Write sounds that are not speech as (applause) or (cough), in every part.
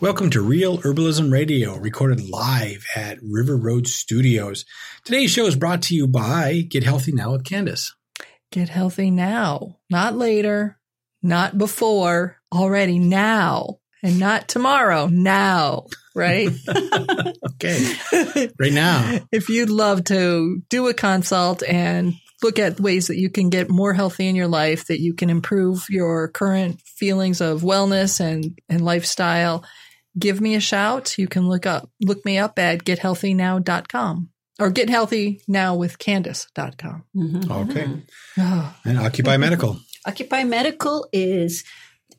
Welcome to Real Herbalism Radio, recorded live at River Road Studios. Today's show is brought to you by Get Healthy Now with Candace. Get healthy now, not later, not before, already now, and not tomorrow, now, right? (laughs) (laughs) okay, right now. If you'd love to do a consult and look at ways that you can get more healthy in your life, that you can improve your current feelings of wellness and, and lifestyle, give me a shout. You can look up look me up at gethealthynow.com or gethealthynowwithcandace.com. Mm-hmm. Okay. Oh, And Occupy Medical. Occupy Medical is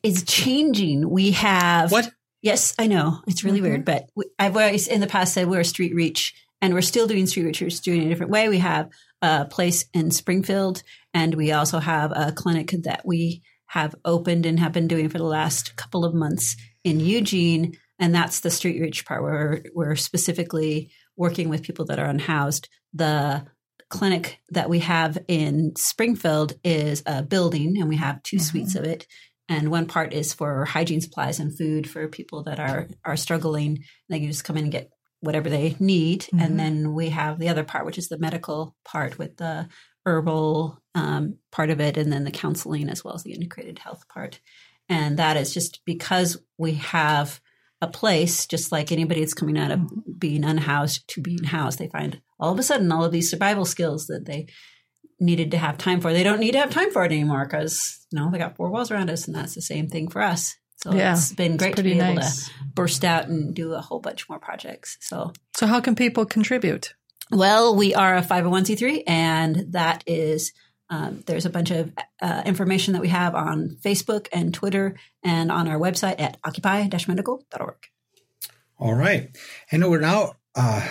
is changing. We have What? Yes, I know it's really Mhm. weird, but we, I've always in the past said we're Street Reach, and we're still doing Street Reach. We're just doing it a different way. We have a place in Springfield, and we also have a clinic that we have opened and have been doing for the last couple of months in Eugene, and that's the Street Reach part where we're specifically working with people that are unhoused. The clinic that we have in Springfield is a building, and we have 2 Mhm. suites of it and one part is for hygiene supplies and food for people that are are struggling. They can just come in and get whatever they need, Mhm. and then we have the other part, which is the medical part with the herbal um, part of it, and then the counseling as well as the integrated health part. And that is just because we have a place, just like anybody that's coming out of being unhoused to being housed, they find all of a sudden all of these survival skills that they needed to have time for. They don't need to have time for it anymore because you know they got four walls around us, and that's the same thing for us. So Yeah, it's been great to pretty be able to burst out and do a whole bunch more projects. So So, how can people contribute? well, we are a 501c3, and that is um, there's a bunch of uh, information that we have on Facebook and Twitter and on our website at occupy-medical.org. All right. And we're now, uh,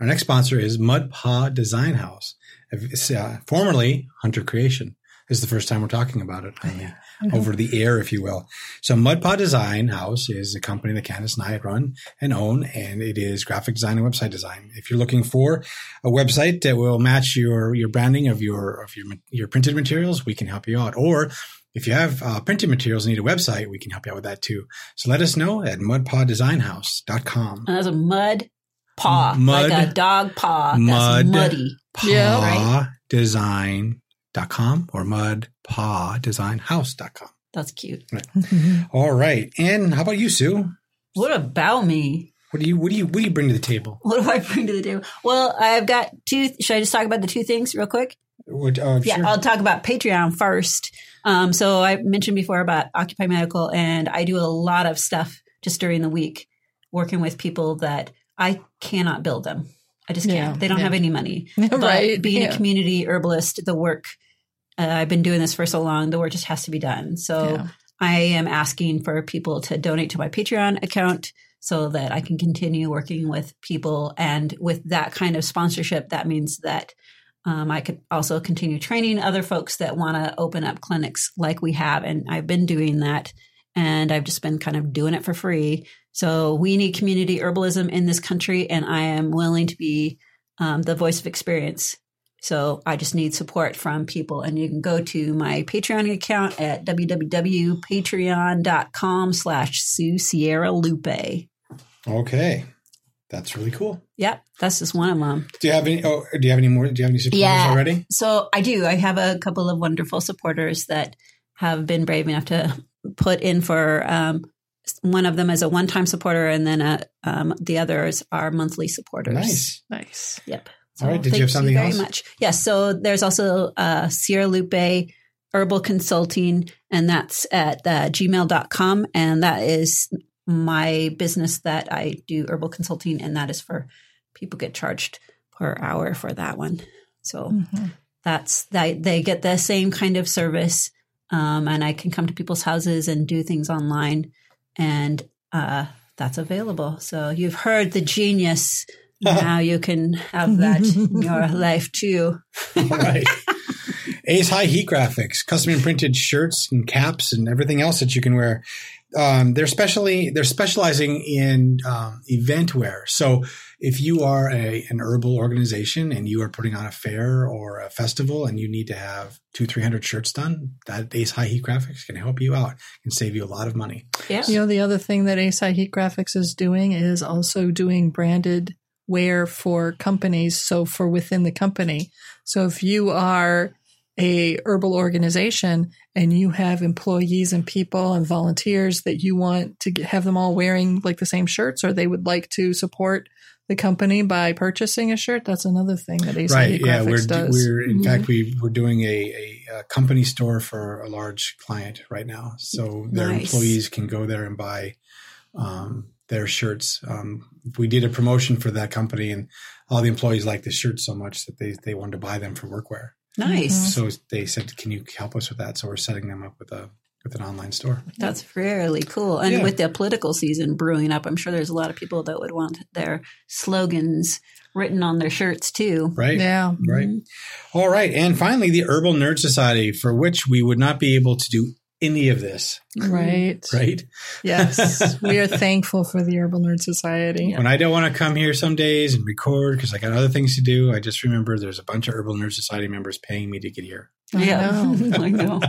our next sponsor is Mud Paw Design House, It's, uh, formerly Hunter Creation. This is the first time we're talking about it on the- over the air, if you will. So Mud Paw Design House is a company that Candace and I run and own, and it is graphic design and website design. If you're looking for a website that will match your your branding of your of your your printed materials, we can help you out. Or if you have uh, printed materials and need a website, we can help you out with that too. So let us know at mudpaw.designhouse.com. And that's a mud paw, Mud- like a dog paw. That's mud- muddy. Yeah. pawdesign.com or mudpawdesignhouse.com. That's cute. (laughs) All right. And how about you, Sue? What about me? What do you what do you what do you bring to the table? (laughs) What do I bring to the table? Well, I've got two. Should I just talk about the two things real quick? What, uh, Yeah, sure. I'll talk about Patreon first. Um, so I mentioned before about Occupy Medical, and I do a lot of stuff just during the week, working with people that I cannot build them. I just can't. Yeah, they don't yeah. have any money. (laughs) But right. being yeah. a community herbalist, the work uh, I've been doing this for so long, the work just has to be done. So Yeah. I am asking for people to donate to my Patreon account so that I can continue working with people. And with that kind of sponsorship, that means that um, I could also continue training other folks that want to open up clinics like we have. And I've been doing that. And I've just been kind of doing it for free. So we need community herbalism in this country. And I am willing to be um, the voice of experience. So I just need support from people. And you can go to my Patreon account at www.patreon.com slash Sue Sierra Lupe. okay. That's really cool. Yep, that's just one of them. Do you have any oh do you have any more do you have any supporters Yeah. already? So I do. I have a couple of wonderful supporters that have been brave enough to put in for um, one of them as a one-time supporter, and then a, um, the others are monthly supporters. Nice. Nice. Yep. All right. Did you have something very else? much. Yes. so there's also uh, Sierra Lupe Herbal Consulting, and that's at uh, gmail.com. And that is my business that I do herbal consulting, and that is for people get charged per hour for that one. So Mhm. that's that they get the same kind of service um, and i can come to people's houses and do things online and uh, that's available so you've heard the genius now you can have that in your (laughs) life too right. (laughs) Ace High Heat Graphics, custom imprinted shirts and caps and everything else that you can wear. Um, they're specially they're specializing in um, event wear. So if you are a, an herbal organization and you are putting on a fair or a festival and you need to have two, 300 shirts done, that Ace High Heat Graphics can help you out and save you a lot of money. Yeah. You know, the other thing that Ace High Heat Graphics is doing is also doing branded wear for companies. So for within the company. So if you are a herbal organization and you have employees and people and volunteers that you want to get, have them all wearing like the same shirts or they would like to support the company by purchasing a shirt that's another thing that Ace right yeah Graphics we're does we're in Mhm. fact we we're doing a, a, a company store for a large client right now so their Nice. employees can go there and buy um, their shirts. Um, we did a promotion for that company and all the employees liked the shirts so much that they they wanted to buy them for workwear. Nice. so they said can you help us with that? So we're setting them up with a with an online store. That's really cool. And Yeah. with the political season brewing up, I'm sure there's a lot of people that would want their slogans written on their shirts too. right. Yeah. Right. All right. And finally the herbal nerd society for which we would not be able to do any of this right right yes (laughs) we are thankful for the herbal nerd society When I don't want to come here some days and record because I got other things to do, I just remember there's a bunch of Herbal Nerd Society members paying me to get here. I Yeah, know. (laughs) I know.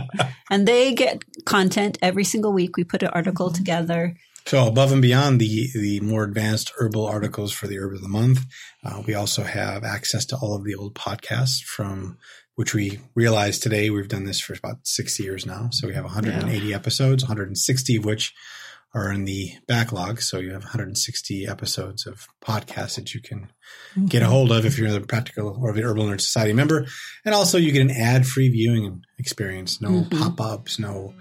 And they get content every single week. We put an article together. So above and beyond the the more advanced herbal articles for the herb of the month, uh, we also have access to all of the old podcasts from which we realize today we've done this for about six years now. So we have 180 episodes, 160 of which are in the backlog. So you have 160 episodes of podcasts that you can get a hold of if you're the practical or the Herbal Nerd Society member. And also you get an ad-free viewing experience. No Mhm. pop-ups, no,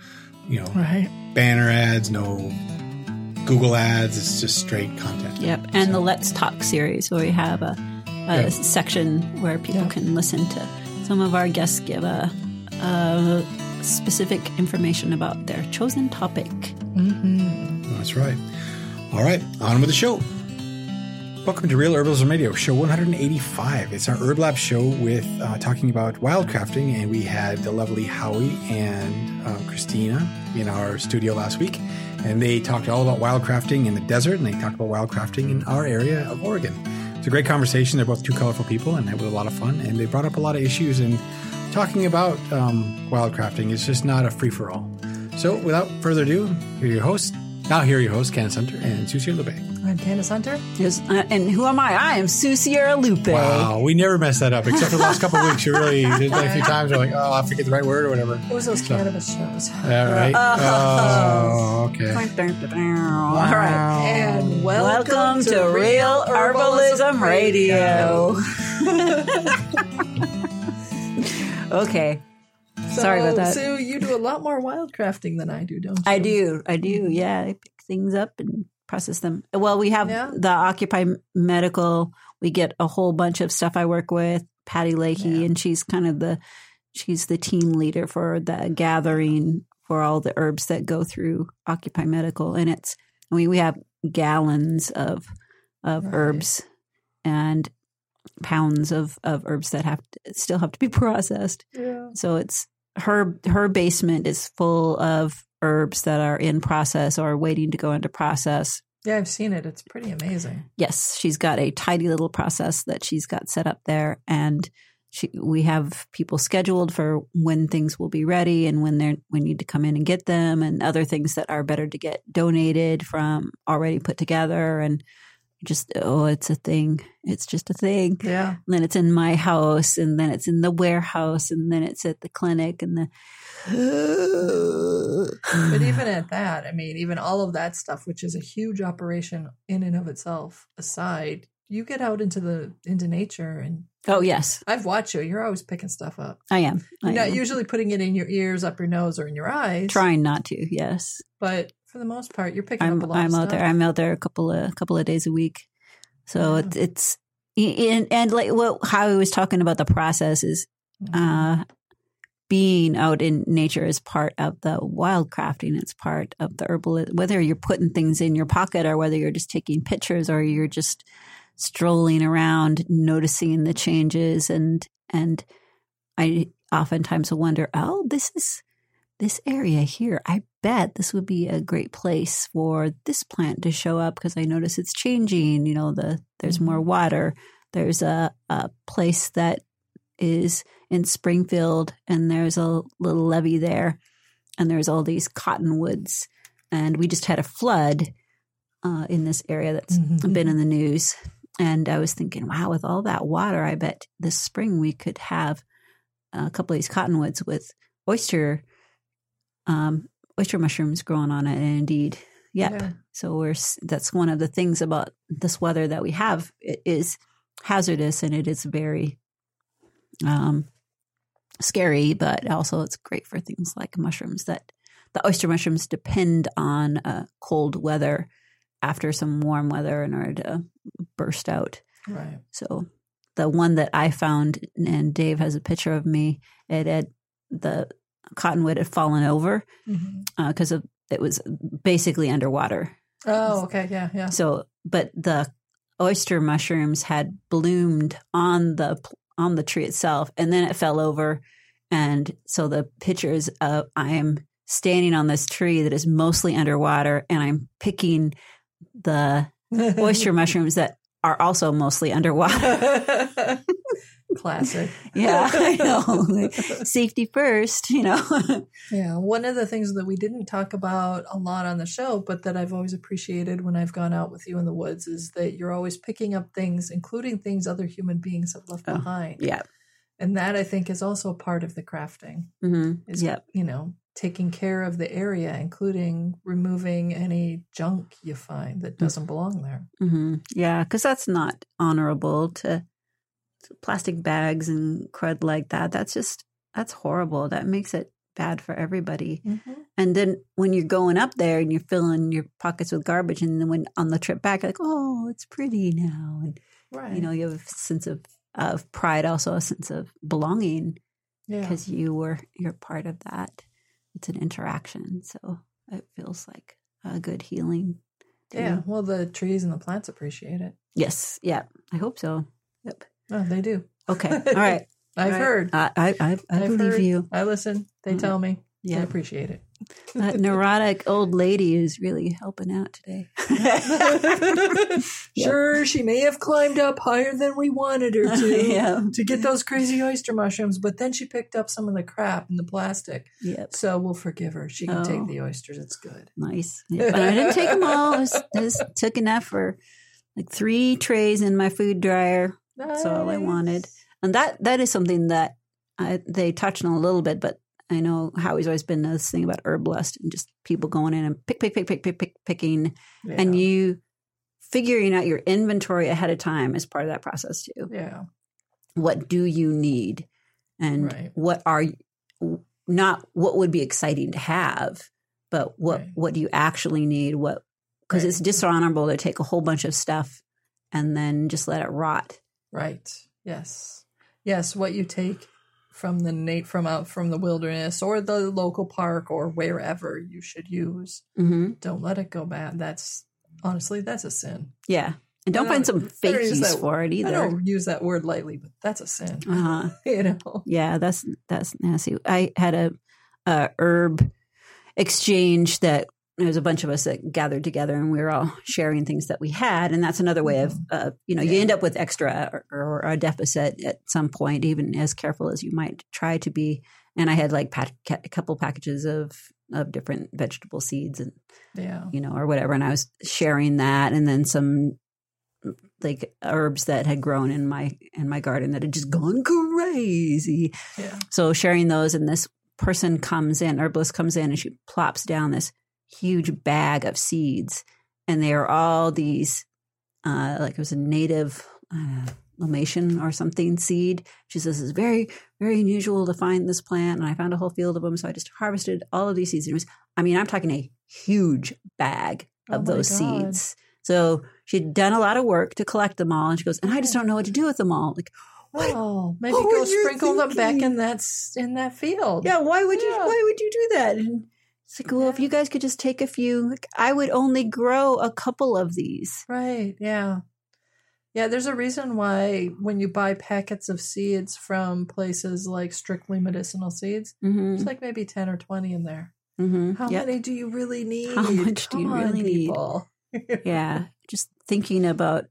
you know, right banner ads, no Google ads. It's just straight content. Yep. And the Let's Talk series, where we have a, a Yeah. section where people Yeah. can listen to some of our guests give a, a specific information about their chosen topic. hmm That's right. All right, on with the show. Welcome to Real Herbalism Radio, show 185. It's our Herb Lab show with uh, talking about wildcrafting, and we had the lovely Howie and uh, Christina in our studio last week, and they talked all about wildcrafting in the desert, and they talked about wildcrafting in our area of Oregon. A great conversation. They're both two colorful people, and it was a lot of fun. And they brought up a lot of issues, and talking about um, wildcrafting is just not a free for all. So, without further ado, here are your hosts. Now, here are your hosts, Candace Hunter and Susie LeBay. i'm candace hunter Yes, uh, and who am I? I am Sue Sierra Lupe. Wow, we never mess that up, except for the last couple of weeks. You really, (laughs) there's been a few times we're like, oh, I forget the right word or whatever. it was those cannabis shows All right. Oh, (laughs) okay. All right. and Welcome to Real Herbalism Radio. (laughs) okay. Sorry about that. Sue, you do a lot more wildcrafting than I do, don't you? I do. I do. Yeah. I pick things up and process them. Well, we have Yeah. the Occupy Medical. We get a whole bunch of stuff I work with. Patty Leahy, Yeah. and she's kind of the she's the team leader for the gathering for all the herbs that go through Occupy Medical, and it's I mean we have gallons of of Right. herbs and pounds of of herbs that have to, still have to be (laughs) processed. Yeah. So it's her her basement is full of herbs that are in process or waiting to go into process. Yeah, I've seen it. It's pretty amazing. Yes, she's got a tidy little process that she's got set up there and she, we have people scheduled for when things will be ready and when they we need to come in and get them and other things that are better to get donated from already put together and just oh it's a thing it's just a thing Yeah. and then it's in my house and then it's in the warehouse and then it's at the clinic and the (sighs) But even at (sighs) that, I mean, even all of that stuff, which is a huge operation in and of itself, aside, you get out into the into nature and oh yes I've watched you. You're always picking stuff up. i am I You're not am. usually putting it in your ears, up your nose, or in your eyes. trying not to yes But for the most part, you're picking i'm up a lot i'm out there i'm out there a couple of couple of days a week so Yeah. it's it's and, and like what Howie was talking about the process is Mm-hmm. uh being out in nature is part of the wild crafting. It's part of the herbal, whether you're putting things in your pocket or whether you're just taking pictures or you're just strolling around, noticing the changes. And, and I oftentimes wonder, oh, this is, this area here, I bet this would be a great place for this plant to show up because I notice it's changing. You know, the there's more water. There's a, a place that is in Springfield, and there's a little levee there, and there's all these cottonwoods, and we just had a flood uh, in this area that's Mhm. been in the news. And I was thinking, wow, with all that water, I bet this spring we could have a couple of these cottonwoods with oyster um, oyster mushrooms growing on it. And indeed, yep. Yeah. So we're that's one of the things about this weather that we have. It is hazardous and it is very um, scary, but also it's great for things like mushrooms. That the oyster mushrooms depend on uh, cold weather after some warm weather in order to burst out. Right. So the one that I found, and Dave has a picture of me. It had the cottonwood had fallen over because of it was basically underwater. Oh, okay. Yeah. Yeah. So, but the oyster mushrooms had bloomed on the on the tree itself, and then it fell over. And so the picture is uh, I am standing on this tree that is mostly underwater, and I'm picking the (laughs) oyster mushrooms that are also mostly underwater. (laughs) Classic. (laughs) yeah, (laughs) I know. Safety first, you know. (laughs) Yeah, one of the things that we didn't talk about a lot on the show, but that I've always appreciated when I've gone out with you in the woods is that you're always picking up things, including things other human beings have left Oh, behind. yeah. And that I think is also part of the crafting. hmm Is Yep. you know, taking care of the area, including removing any junk you find that doesn't belong there. hmm Yeah, because that's not honorable to plastic bags and crud like that. That's just that's horrible. That makes it bad for everybody. Mm-hmm. And then when you're going up there and you're filling your pockets with garbage, and then when on the trip back, you're like, oh, it's pretty now, and Right. you know you have a sense of of pride, also a sense of belonging yeah. because you were you're part of that. It's an interaction, so it feels like a good healing. Yeah. Well, the trees and the plants appreciate it. Yes. Yeah. I hope so. Yep. Oh, they do. Okay. (laughs) All right. I've right. heard. I I I, I believe heard. you. I listen. They Mhm. tell me. Yeah. I appreciate it. (laughs) That neurotic old lady is really helping out today. (laughs) Sure, she may have climbed up higher than we wanted her to yeah. to get those crazy oyster mushrooms, but then she picked up some of the crap and the plastic. Yep. So we'll forgive her. She can Oh. take the oysters. It's good. Nice. And I didn't take them all. I, was, I just took enough for like three trays in my food dryer. That's all I wanted. And that that is something that I, they touched on a little bit, but I know Howie's always been this thing about herb lust and just people going in and pick, pick, pick, pick, pick, pick, picking, and you figuring out your inventory ahead of time is part of that process too. Yeah. What do you need, and Right. what are not what would be exciting to have, but what Right. what do you actually need? What because Right. it's dishonorable to take a whole bunch of stuff and then just let it rot. Right. Yes. Yes. What you take from the nat- from out from the wilderness or the local park or wherever you should use. hmm Don't let it go bad. That's honestly that's a sin. Yeah, and don't find some I fake use for it I either. don't use that word lightly, but that's a sin. Uh-huh. (laughs) you know. Yeah, that's that's nasty. I had a, a herb exchange that there was a bunch of us that gathered together and we were all sharing things that we had, and that's another way of uh, you know you end up with extra or, or a deficit at some point, even as careful as you might try to be. And I had like pack, a couple packages of of different vegetable seeds and Yeah. you know, or whatever. And I was sharing that, and then some like herbs that had grown in my in my garden that had just gone crazy. Yeah. So sharing those, and this person comes in, herbalist comes in, and she plops down this huge bag of seeds, and they are all these, uh, like it was a native. Uh, Lomatium or something seed. She says it's very, very unusual to find this plant, and I found a whole field of them. So I just harvested all of these seeds. And it was, I mean, I'm talking a huge bag Oh of my those God. seeds. So she'd done a lot of work to collect them all, and she goes, and I just don't know what to do with them all. Like, what? Oh, maybe what go sprinkle them back in that in that field. Yeah, why would you? Why would you do that? And it's like, well, if you guys could just take a few, like, I would only grow a couple of these. Right. Yeah. Yeah, there's a reason why when you buy packets of seeds from places like Strictly Medicinal Seeds, hmm there's like maybe 10 or 20 in there. hmm How Yep. many do you really need? How much do you Come really need? (laughs) yeah just thinking about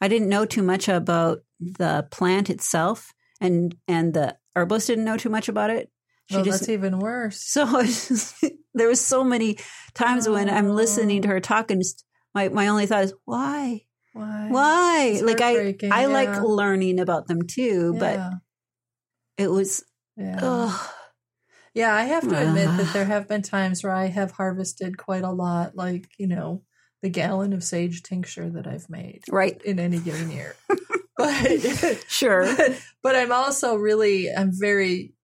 i didn't know too much about the plant itself and and the herbalist didn't know too much about it she Well, just that's even worse. so (laughs) there was so many times when i'm listening to her oh. talk and just, my, my only thought is why Why? why It's like i i yeah. like learning about them too but Yeah, it was yeah. ugh. Yeah, I have to admit that uh. there have been times where I have harvested quite a lot, like, you know, the gallon of sage tincture that I've made right in any given year. (laughs) but, sure (laughs) but but I'm also really I'm very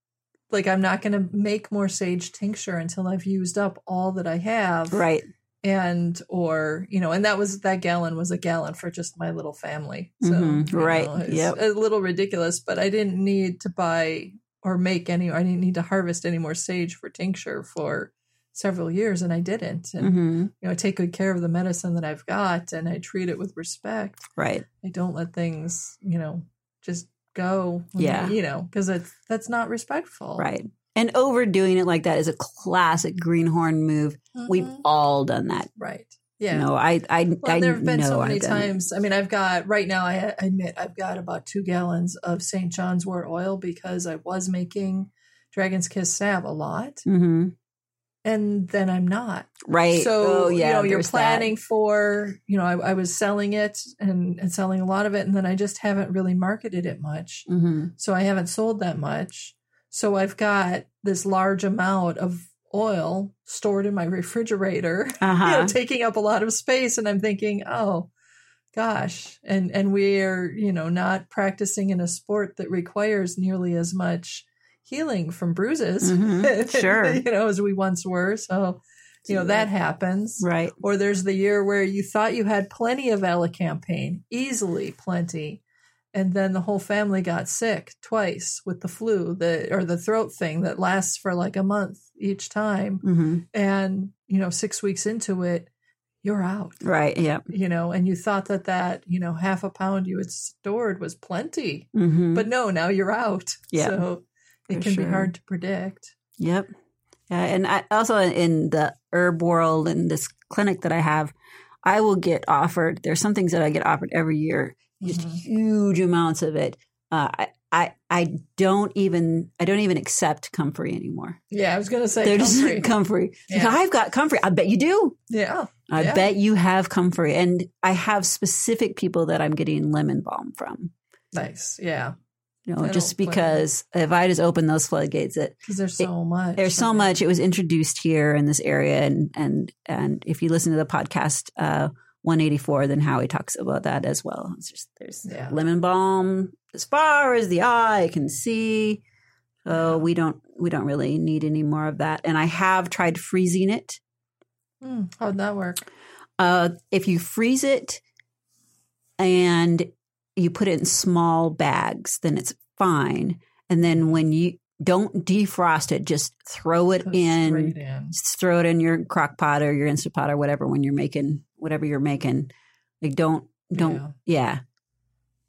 like I'm not going to make more sage tincture until I've used up all that I have. right And or, you know, and that was that gallon was a gallon for just my little family. So, Mhm, right, know, yep. a little ridiculous, but I didn't need to buy or make any I didn't need to harvest any more sage for tincture for several years and I didn't. And hmm you know, I take good care of the medicine that I've got and I treat it with respect. right I don't let things, you know, just go. Yeah. You know, because it's that's not respectful. right and overdoing it like that is a classic greenhorn move We've Mhm. all done that. right. Yeah. No, I I well, I there have been know so many I've done it. times. I mean, I've got right now. I, admit I've got about two gallons of St. John's Wort oil because I was making Dragon's Kiss salve a lot, Mhm. And then I'm not. Right. So oh, yeah, you know, you're there's that. planning for. You know, I, I was selling it and, and selling a lot of it, and then I just haven't really marketed it much. Mhm. So I haven't sold that much. So I've got this large amount of oil stored in my refrigerator, (laughs) Uh-huh. know, taking up a lot of space. And I'm thinking, oh gosh. And and we're, you know, not practicing in a sport that requires nearly as much healing from bruises. Mhm. (laughs) Sure. you know, as we once were. So, you know, that happens. Right. Or there's the year where you thought you had plenty of elecampane, easily plenty, and then the whole family got sick twice with the flu, the or the throat thing that lasts for like a month each time. hmm And you know, six weeks into it, you're out. Right. Yeah. You know, and you thought that that you know half a pound you had stored was plenty, hmm but no, now you're out. Yeah, so it can be hard to predict. Yep. Yeah, and I, also in the herb world in this clinic that I have, I will get offered. There's some things that I get offered every year, just Mhm. huge amounts of it. Uh, I, I I don't even I don't even accept comfrey anymore. Yeah, I was gonna say They're just comfrey. (laughs) comfrey. Yeah. I've got comfrey. I bet you do. yeah, I Yeah. bet you have comfrey, and I have specific people that I'm getting lemon balm from. nice. Yeah, You know, just don't blame you. because if I just open those floodgates, it because there's so much. there's so it. much. It was introduced here in this area, and and and if you listen to the podcast uh, 184, then Howie talks about that as well. It's just there's Yeah. lemon balm as far as the eye can see. So Yeah. we don't we don't really need any more of that. And I have tried freezing it. Hmm, how'd that work? Uh, if you freeze it and you put it in small bags, then it's fine. And then when you don't defrost it, just throw it in, in. throw it in your crock pot or your instant pot or whatever when you're making whatever you're making. Like don't don't Yeah. yeah,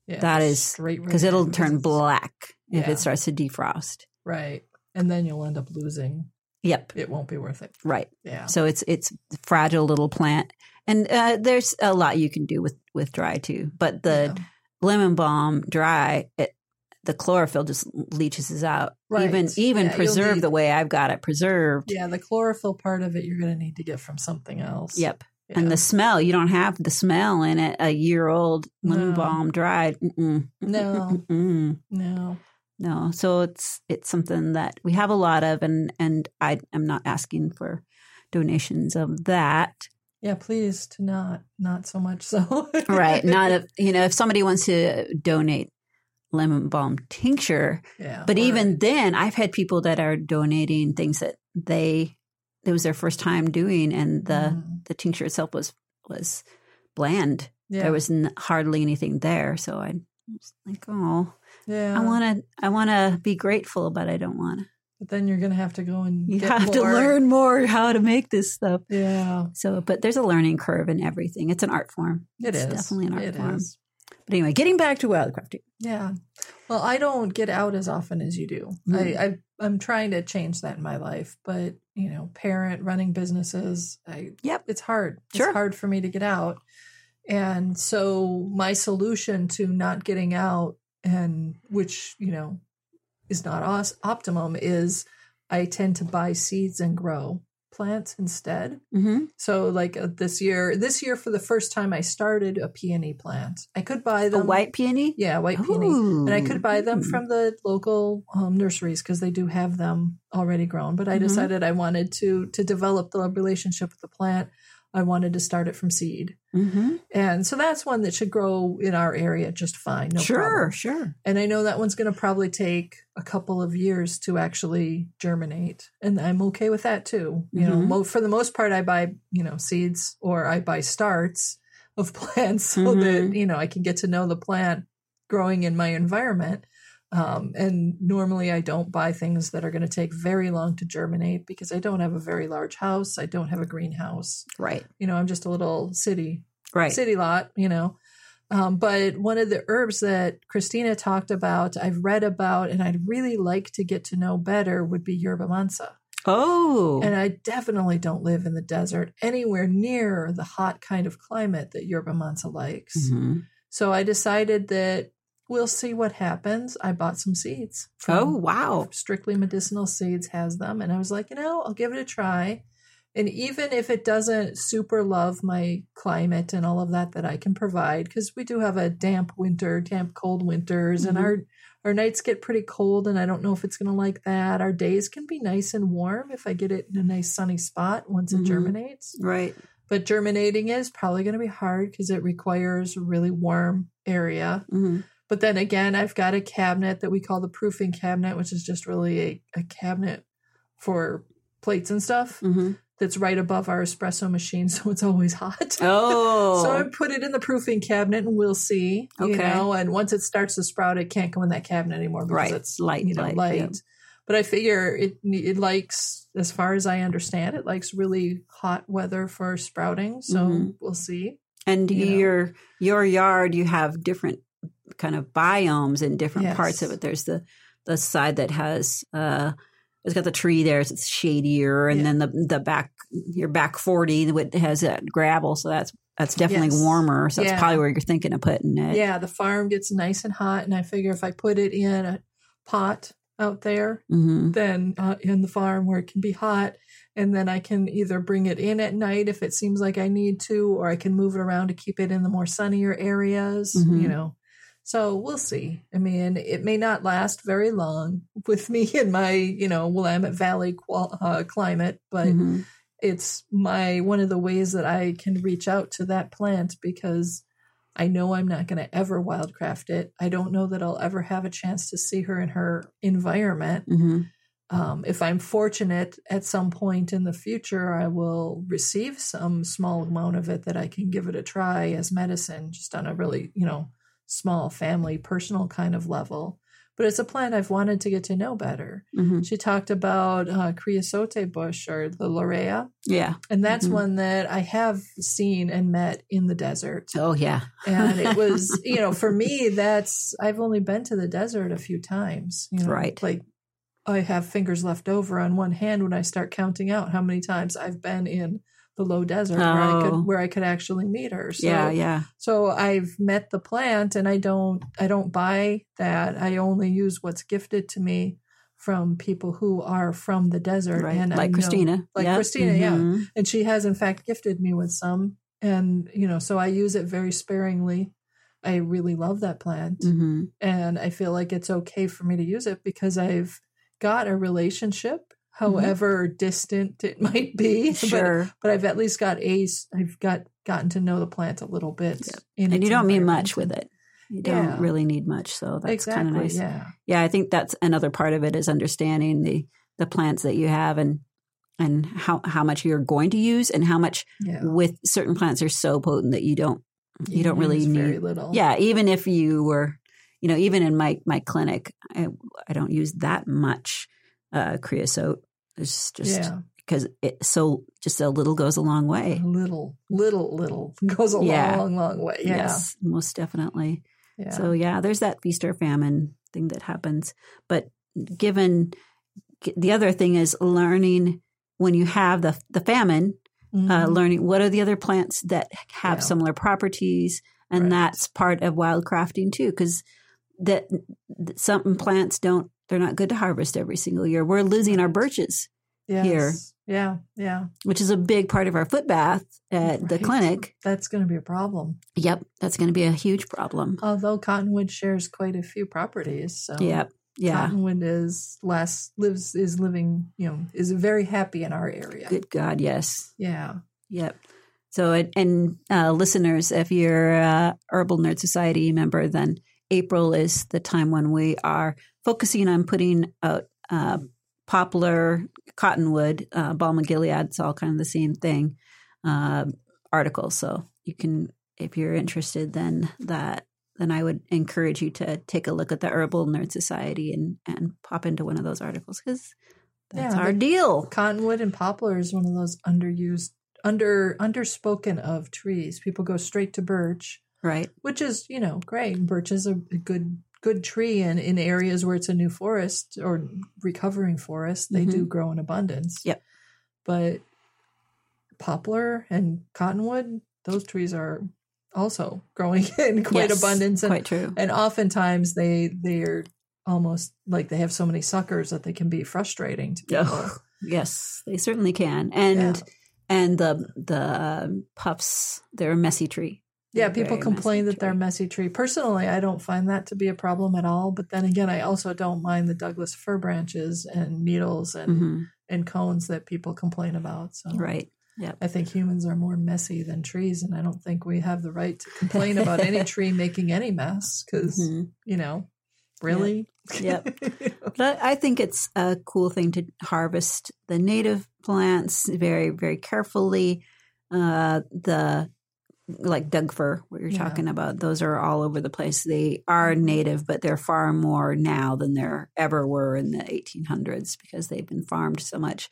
Yeah, that just because right it'll turn black if Yeah. it starts to defrost. Right, and then you'll end up losing. Yep, It won't be worth it. right. Yeah, So it's it's a fragile little plant, and uh, there's a lot you can do with with dry too. But the. Lemon balm dry, it, the chlorophyll just leaches out. Right. Even even Yeah, preserved need- the way I've got it preserved. yeah, the chlorophyll part of it you're going to need to get from something else. Yep. Yeah. And the smell, you don't have the smell in it. A year old lemon No. balm dried. Mm-mm. No. Mm-mm. no, No. So it's it's something that we have a lot of, and and I am not asking for donations of that. Yeah, please to not not so much so. right not if (laughs) you know if somebody wants to donate lemon balm tincture yeah, but or- even then i've had people that are donating things that they it was their first time doing and the Mhm. the tincture itself was was bland yeah, there was n- hardly anything there so i was like oh yeah. i want to i want to be grateful but i don't want to but then you're going to have to go and you have to learn more how to make this stuff Yeah, so but there's a learning curve in everything it's an art form it It's is definitely an art It form is. But anyway, getting back to wildcrafting. Yeah. Well, I don't get out as often as you do. Mm. I, I I'm trying to change that in my life, but you know, parent running businesses, I Yep. it's hard. Sure. It's hard for me to get out. And so my solution to not getting out and which, you know, is not os- optimum is I tend to buy seeds and grow plants instead. Mm-hmm. So like uh, this year, this year for the first time I started a peony plant. I could buy A them white peony? yeah, white peony. And I could buy them from the local um, nurseries because they do have them already grown. But I Mhm. decided I wanted to to develop the relationship with the plant. I wanted to start it from seed, Mm-hmm. and so that's one that should grow in our area just fine. No sure, problem. sure. And I know that one's going to probably take a couple of years to actually germinate, and I'm okay with that too. You know, Mhm. mo- for the most part, I buy you know seeds or I buy starts of (laughs) plants so Mhm. that you know I can get to know the plant growing in my environment. Um, and normally, I don't buy things that are going to take very long to germinate because I don't have a very large house. I don't have a greenhouse. Right, You know, I'm just a little city right. city lot, you know. Um, but one of the herbs that Christina talked about, I've read about, and I'd really like to get to know better would be yerba mansa. Oh, And I definitely don't live in the desert anywhere near the hot kind of climate that yerba mansa likes. Mhm. So I decided that we'll see what happens. I bought some seeds. oh, wow. Strictly Medicinal Seeds has them. And I was like, you know, I'll give it a try. And even if it doesn't super love my climate and all of that that I can provide, because we do have a damp winter, damp, cold winters, and Mhm. our our nights get pretty cold, and I don't know if it's going to like that. Our days can be nice and warm if I get it in a nice sunny spot once it Mhm. germinates. Right. But germinating is probably going to be hard because it requires a really warm area. hmm But then again, I've got a cabinet that we call the proofing cabinet, which is just really a, a cabinet for plates and stuff hmm that's right above our espresso machine, (laughs) so it's always hot. Oh, So I put it in the proofing cabinet and we'll see. You Okay. know, and once it starts to sprout, it can't go in that cabinet anymore because Right. it's Light, you know, light, light. yeah. But I figure it it likes, as far as I understand, it likes really hot weather for sprouting. So Mhm. we'll see. and you know. your your yard, you have different kind of biomes in different parts of it. There's the the side that has uh, it's got the tree there, so it's shadier, and Yeah. then the the back your back forty that has that gravel, so that's that's definitely Yes. warmer. So that's probably where you're thinking of putting it. Yeah, the farm gets nice and hot, and I figure if I put it in a pot out there, hmm then uh, in the farm where it can be hot, and then I can either bring it in at night if it seems like I need to, or I can move it around to keep it in the more sunnier areas. Mhm. You know, so we'll see. I mean, it may not last very long (laughs) with me in my you know Willamette Valley qual- uh, climate, but Mhm. it's my one of the ways that I can reach out to that plant because I know I'm not going to ever wildcraft it. I don't know that I'll ever have a chance to see her in her environment. hmm Um, if I'm fortunate at some point in the future, I will receive some small amount of it that I can give it a try as medicine, just on a really, you know, small family, personal kind of level. But it's a plant I've wanted to get to know better. hmm She talked about uh, creosote bush or the Larrea. Yeah. And that's Mhm. one that I have seen and met in the desert. Oh yeah. And it was, (laughs) you know, for me, that's, I've only been to the desert a few times. You know, Right. Like I have fingers left over on one hand when I start counting out how many times I've been in the low desert where I Oh. could where I could actually meet her. So, yeah. Yeah. So I've met the plant and I don't I don't buy that. I only use what's gifted to me from people who are from the desert Right. and I like know- Christina. like Yep. Christina, yeah. Mhm. and she has in fact gifted me with some and you know so i use it very sparingly i really love that plant Mhm. and i feel like it's okay for me to use it because i've got a relationship however distant it (laughs) might be but, Sure. but i've at least got a i've got gotten to know the plant a little bit and you don't need environment. much with it. You don't really need much, so that's exactly kind of nice. yeah yeah i think that's another part of it is understanding the the plants that you have and and how how much you're going to use and how much yeah with certain plants are so potent that you don't you don't really use very need little yeah even if you were you know even in my my clinic i, I don't use that much uh creosote it's just yeah because it so just a little goes a long way A little little little (laughs) goes a Yeah. long long way yeah yes most definitely Yeah. So yeah, there's that feast or famine thing that happens. But given the other thing is learning when you have the the famine, uh, Mhm. learning what are the other plants that have similar properties, and Right. that's part of wildcrafting too, because that some plants don't they're not good to harvest every single year. We're losing our birches, yes. here. Yeah. Yeah. which is a big part of our foot bath at the clinic. That's going to be a problem. Yep, that's going to be a huge problem. Although cottonwood shares quite a few properties. So Yep, yeah. Cottonwood is last lives is living, you know, is very happy in our area. Good God, yes. Yeah. Yep. So, and- and uh, listeners, if you're a Herbal Nerd Society member, then April is the time when we are focusing on putting out uh, poplar, cottonwood, uh, balm of Gilead. It's all kind of the same thing. Uh, articles. So you can, if you're interested, then that then I would encourage you to take a look at the Herbal Nerd Society and and pop into one of those articles because that's Yeah, our deal. Cottonwood and poplar is one of those underused, under underspoken of trees. People go straight to birch, Right. which is you know great. Birch is a, good good tree, and in areas where it's a new forest or recovering forest, they do mm-hmm. grow in abundance. Yep. But poplar and cottonwood, those trees are also growing (laughs) in quite Yes, abundance, and Quite true. and oftentimes they they are almost like they have so many suckers that they can be frustrating to people. Oh, yes, they certainly can. And Yeah. and the the puffs, they're a messy tree. Yeah, people complain that they're a messy tree. Personally, I don't find that to be a problem at all. But then again, I also don't mind the Douglas fir branches and needles and, Mhm. and cones that people complain about. So Right. I think humans are more messy than trees, and I don't think we have the right to complain (laughs) about any tree making any mess because Mhm. you know, really. Yep. (laughs) But I I think it's a cool thing to harvest the native plants very, very carefully. Uh, the like Doug fir, what you're Yeah. talking about, those are all over the place. They are native, but they're far more now than there ever were in the 1800s because they've been farmed so much.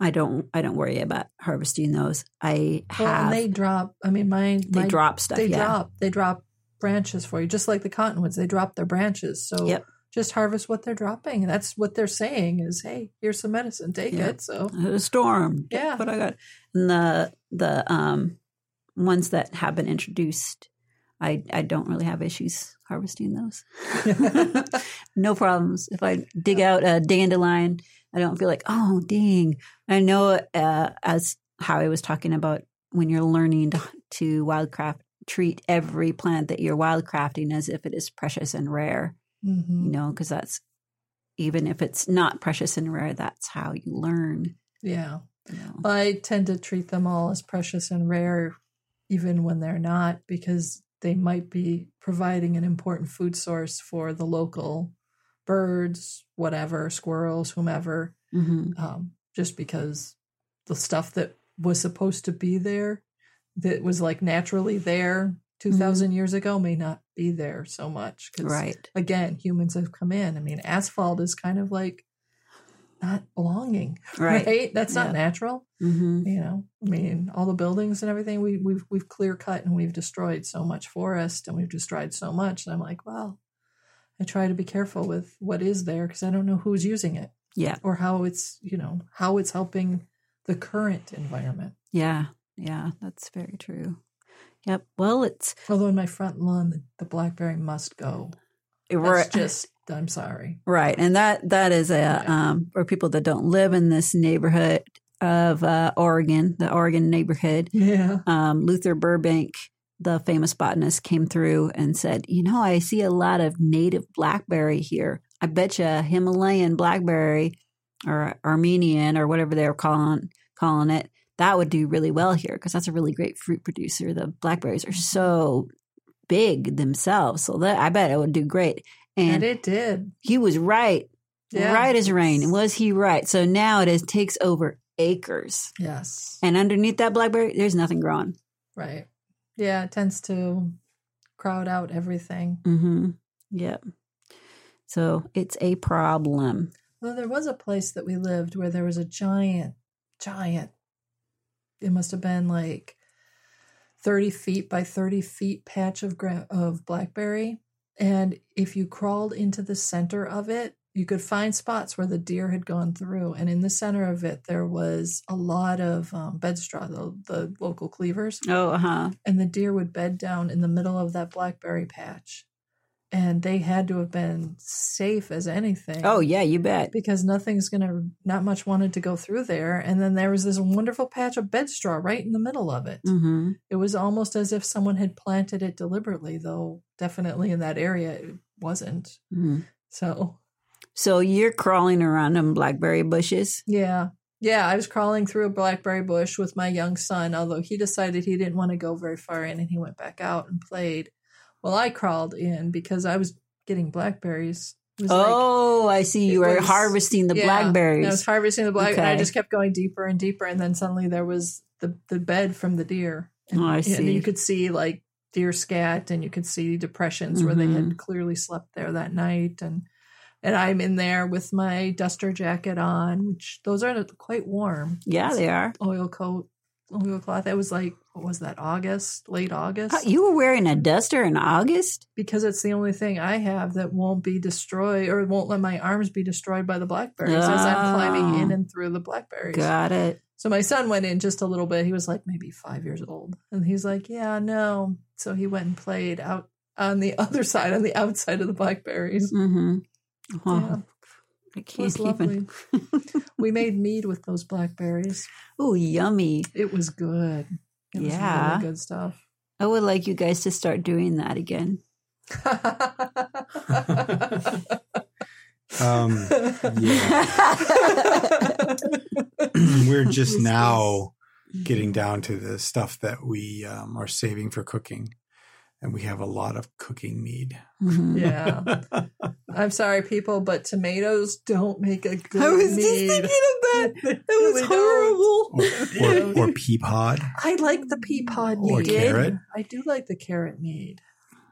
I don't, I don't worry about harvesting those. I Well, have and they drop. I mean, my they my drop stuff. they yeah. drop they drop branches for you just like the cottonwoods they drop their branches so Yep. just harvest what they're dropping that's what they're saying is hey here's some medicine take Yep. it so a storm. Yeah. But I got and the the um ones that have been introduced. I I don't really have issues harvesting those. (laughs) (laughs) no problems. If I dig out a dandelion, I don't feel like oh dang. I know uh, as Howie was talking about when you're learning to, to wildcraft, treat every plant that you're wildcrafting as if it is precious and rare. Mhm. You know, because that's even if it's not precious and rare, that's how you learn. yeah You know. i tend to treat them all as precious and rare even when they're not because they might be providing an important food source for the local birds whatever squirrels whomever hmm um, just because the stuff that was supposed to be there that was like naturally there 2000 years ago may not be there so much 'cause, Right. again humans have come in. I mean asphalt is kind of like not belonging Right. right, that's not Yeah. natural hmm you know i mean all the buildings and everything we, we've we've clear cut and we've destroyed so much forest and we've destroyed so much and i'm like well i try to be careful with what is there because i don't know who's using it Yeah. or how it's you know how it's helping the current environment Yeah. Yeah. That's very true. Yep. Well, it's although in my front lawn the, the blackberry must go that's right. just i'm sorry right, and that that is a Yeah. um for people that don't live in this neighborhood of uh, Oregon, the Oregon neighborhood. yeah Um, Luther Burbank, the famous botanist, came through and said, "You know, I see a lot of native blackberry here. I bet you Himalayan blackberry or Armenian or whatever they're calling calling it." That would do really well here because that's a really great fruit producer. The blackberries are so big themselves, so that I bet it would do great. And, And it did he was right, Yeah. right as rain. Was he right? So now it is takes over acres, yes and underneath that blackberry, there's nothing growing. right yeah it tends to crowd out everything Mm-hmm. Yep. So it's a problem. Well, there was a place that we lived where there was a giant, giant, it must have been like 30 feet by 30 feet patch of gra- of blackberry. And if you crawled into the center of it, you could find spots where the deer had gone through. And in the center of it, there was a lot of um, bed straw, the, the local cleavers. Oh, uh huh. And the deer would bed down in the middle of that blackberry patch. And they had to have been safe as anything. Oh, yeah, you bet. because nothing's gonna not much wanted to go through there and then there was this wonderful patch of bed straw right in the middle of it Mm-hmm. it was almost as if someone had planted it deliberately though definitely in that area it wasn't hmm so So you're crawling around in blackberry bushes. yeah yeah i was crawling through a blackberry bush with my young son although he decided he didn't want to go very far in and he went back out and played well i crawled in because i was getting blackberries was like- Oh, I see. You were was- harvesting the Yeah, blackberries. I was harvesting the black, and I just kept going deeper and deeper, and then suddenly there was the the bed from the deer. And, Oh, I and see. you could see like deer scat, and you could see depressions where they Mm-hmm. had clearly slept there that night, and and I'm in there with my duster jacket on, which those are quite warm. yeah, they are. oil coat, oil cloth. It was like what was that August, late August, You were wearing a duster in August? because it's the only thing I have that won't be destroyed or won't let my arms be destroyed by the blackberries as I'm climbing in Ah. and through the blackberries. Got it. So my son went in just a little bit. He was like maybe five years old. And he's like, Yeah, no. So he went and played out on the (laughs) other side, on the outside of the blackberries. Mm-hmm. Oh, Yeah, I it was can't even. (laughs) we made mead with those blackberries. Oh, yummy. It was good. It was Yeah. really good stuff. I would like you guys to start doing that again. (laughs) Um, (clears throat) we're just now getting down to the stuff that we um, are saving for cooking, and we have a lot of cooking mead. Mhm. yeah. (laughs) I'm sorry, people, but tomatoes don't make a good I was just thinking of (laughs) that. That was really horrible. or, or pea pod. I like the pea pod Or mead. carrot. I do like the carrot mead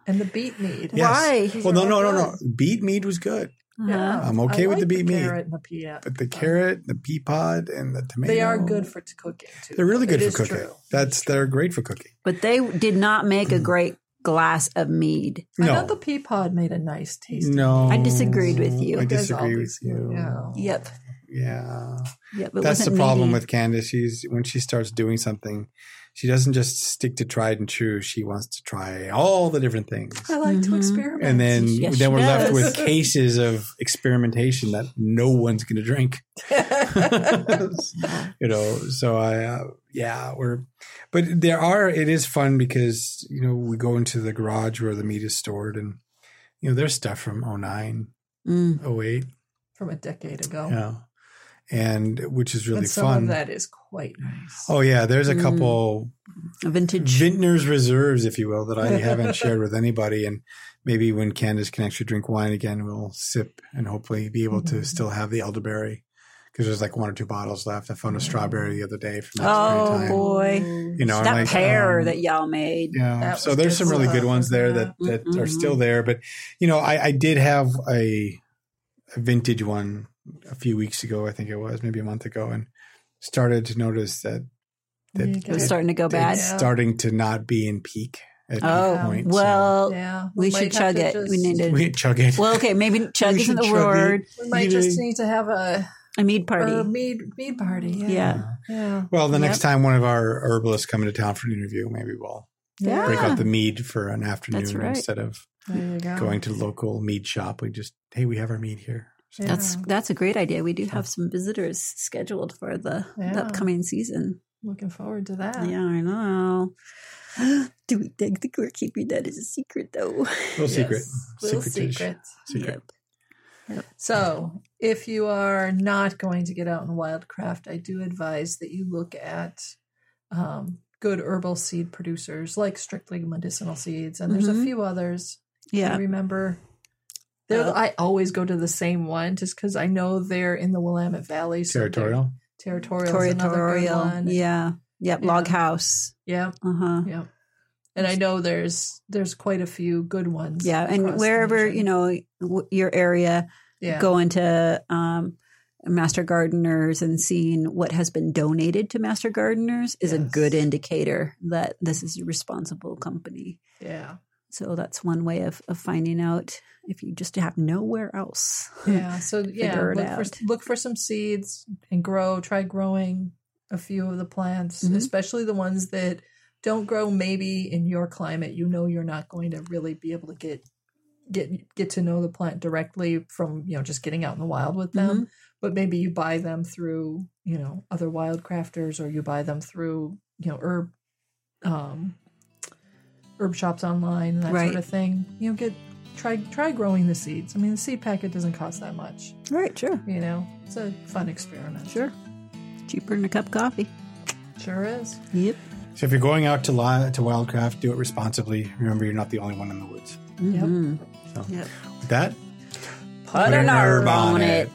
and the beet mead. Yes. Why? These Well, no, no, no, no. Beet mead was good, Yeah. I'm okay I with the like beet mead. carrot and the pea. but the carrot, the pea pod, and the tomato They are good for t- cooking too. They're really good is for cooking. true. That's they're great for cooking. But they did not make a mm. great glass of mead. I No, know the pea pod made a nice taste. no, I disagreed with you. I You disagree with you. yeah. Yep. Yeah. Yep. It That's the problem meaty. with Candace. She's when she starts doing something, she doesn't just stick to tried and true. She wants to try all the different things. I like to Mhm. experiment. And then Yes, then we're left with (laughs) cases of experimentation that no one's going to drink. (laughs) you know, so I uh, yeah, we're but there are it is fun because you know, we go into the garage where the meat is stored and you know, there's stuff from 09, Mm. 08, from a decade ago. yeah. And which is really and some fun. of that is quite nice. Oh yeah, there's a Mm. couple Vintage. vintner's reserves, if you will, that I haven't shared with anybody. And maybe when Candace can actually drink wine again, we'll sip and hopefully be able to Mhm. still have the elderberry because there's like one or two bottles left. I found a strawberry the other day from that Oh, time. boy. You know, I'm that like, pear um, that y'all made. Yeah, so there's good some really good ones there that that are Mhm. still there. But you know, I, I did have a, a vintage one a few weeks ago. I think it was maybe a month ago, and started to notice that that It was get- starting to go bad. it's Yeah. starting to not be in peak at Oh, peak point. so well, yeah, we might should chug it. just- We need to. we chug it. Well, okay, maybe (laughs) chug isn't the should it. word. We might You just need to have a, A mead party. a mead mead party. Yeah, Yeah. yeah. Well, the next time one of our herbalists come into town for an interview, maybe we'll Yeah. break out the mead for an afternoon right. instead of go. going to the local mead shop. We just hey, we have our mead here. So, That's that's a great idea. We do have some visitors scheduled for the, the upcoming season. Looking forward to that. Yeah, I know. (gasps) Do we think we're keeping that as a secret though? (laughs) little secret, Yes, little Secret-ish. secret. secret. So, if you are not going to get out in wildcraft, I do advise that you look at um, good herbal seed producers like Strictly Medicinal Seeds, and there's Mhm. a few others. Yeah, I Yeah. remember. They're, Uh, I always go to the same one just because I know they're in the Willamette Valley. so Territorial. Territorial. another good Territorial. one. Yeah. Yep. Yeah. Log house. Yeah. Uh huh. Yeah. And I know there's there's quite a few good ones. Yeah. And wherever, you know, w- your area, yeah. go into um, Master Gardeners and seeing what has been donated to Master Gardeners is a good indicator that this is a responsible company. Yeah. So that's one way of, of finding out if you just have nowhere else. Yeah. (laughs) So yeah, look for, look for some seeds and grow. Try growing a few of the plants, Mhm. especially the ones that don't grow maybe in your climate. You know, you're not going to really be able to get get get to know the plant directly from you know just getting out in the wild with them. Mm-hmm. But maybe you buy them through you know other wild crafters, or you buy them through you know herb um herb shops online and that Right. sort of thing. You know, get try try growing the seeds. I mean, the seed packet doesn't cost that much. Right, sure. You know, it's a fun experiment. Sure. Cheaper than a cup of coffee. Sure is. Yep. So if you're going out to li- to wildcraft, do it responsibly. Remember, you're not the only one in the woods. Mhm. So Yep. with that, Put an herb on it.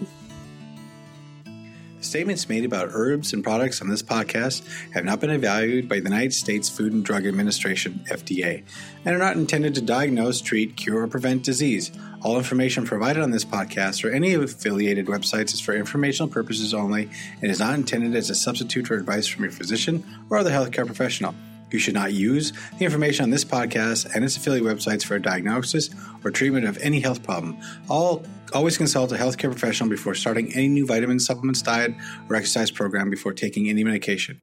Statements made about herbs and products on this podcast have not been evaluated by the United States Food and Drug Administration, FDA, and are not intended to diagnose, treat, cure, or prevent disease. All information provided on this podcast or any affiliated websites is for informational purposes only and is not intended as a substitute for advice from your physician or other healthcare professional. You should not use the information on this podcast and its affiliate websites for a diagnosis or treatment of any health problem. All always consult a healthcare professional before starting any new vitamin supplements diet or exercise program before taking any medication.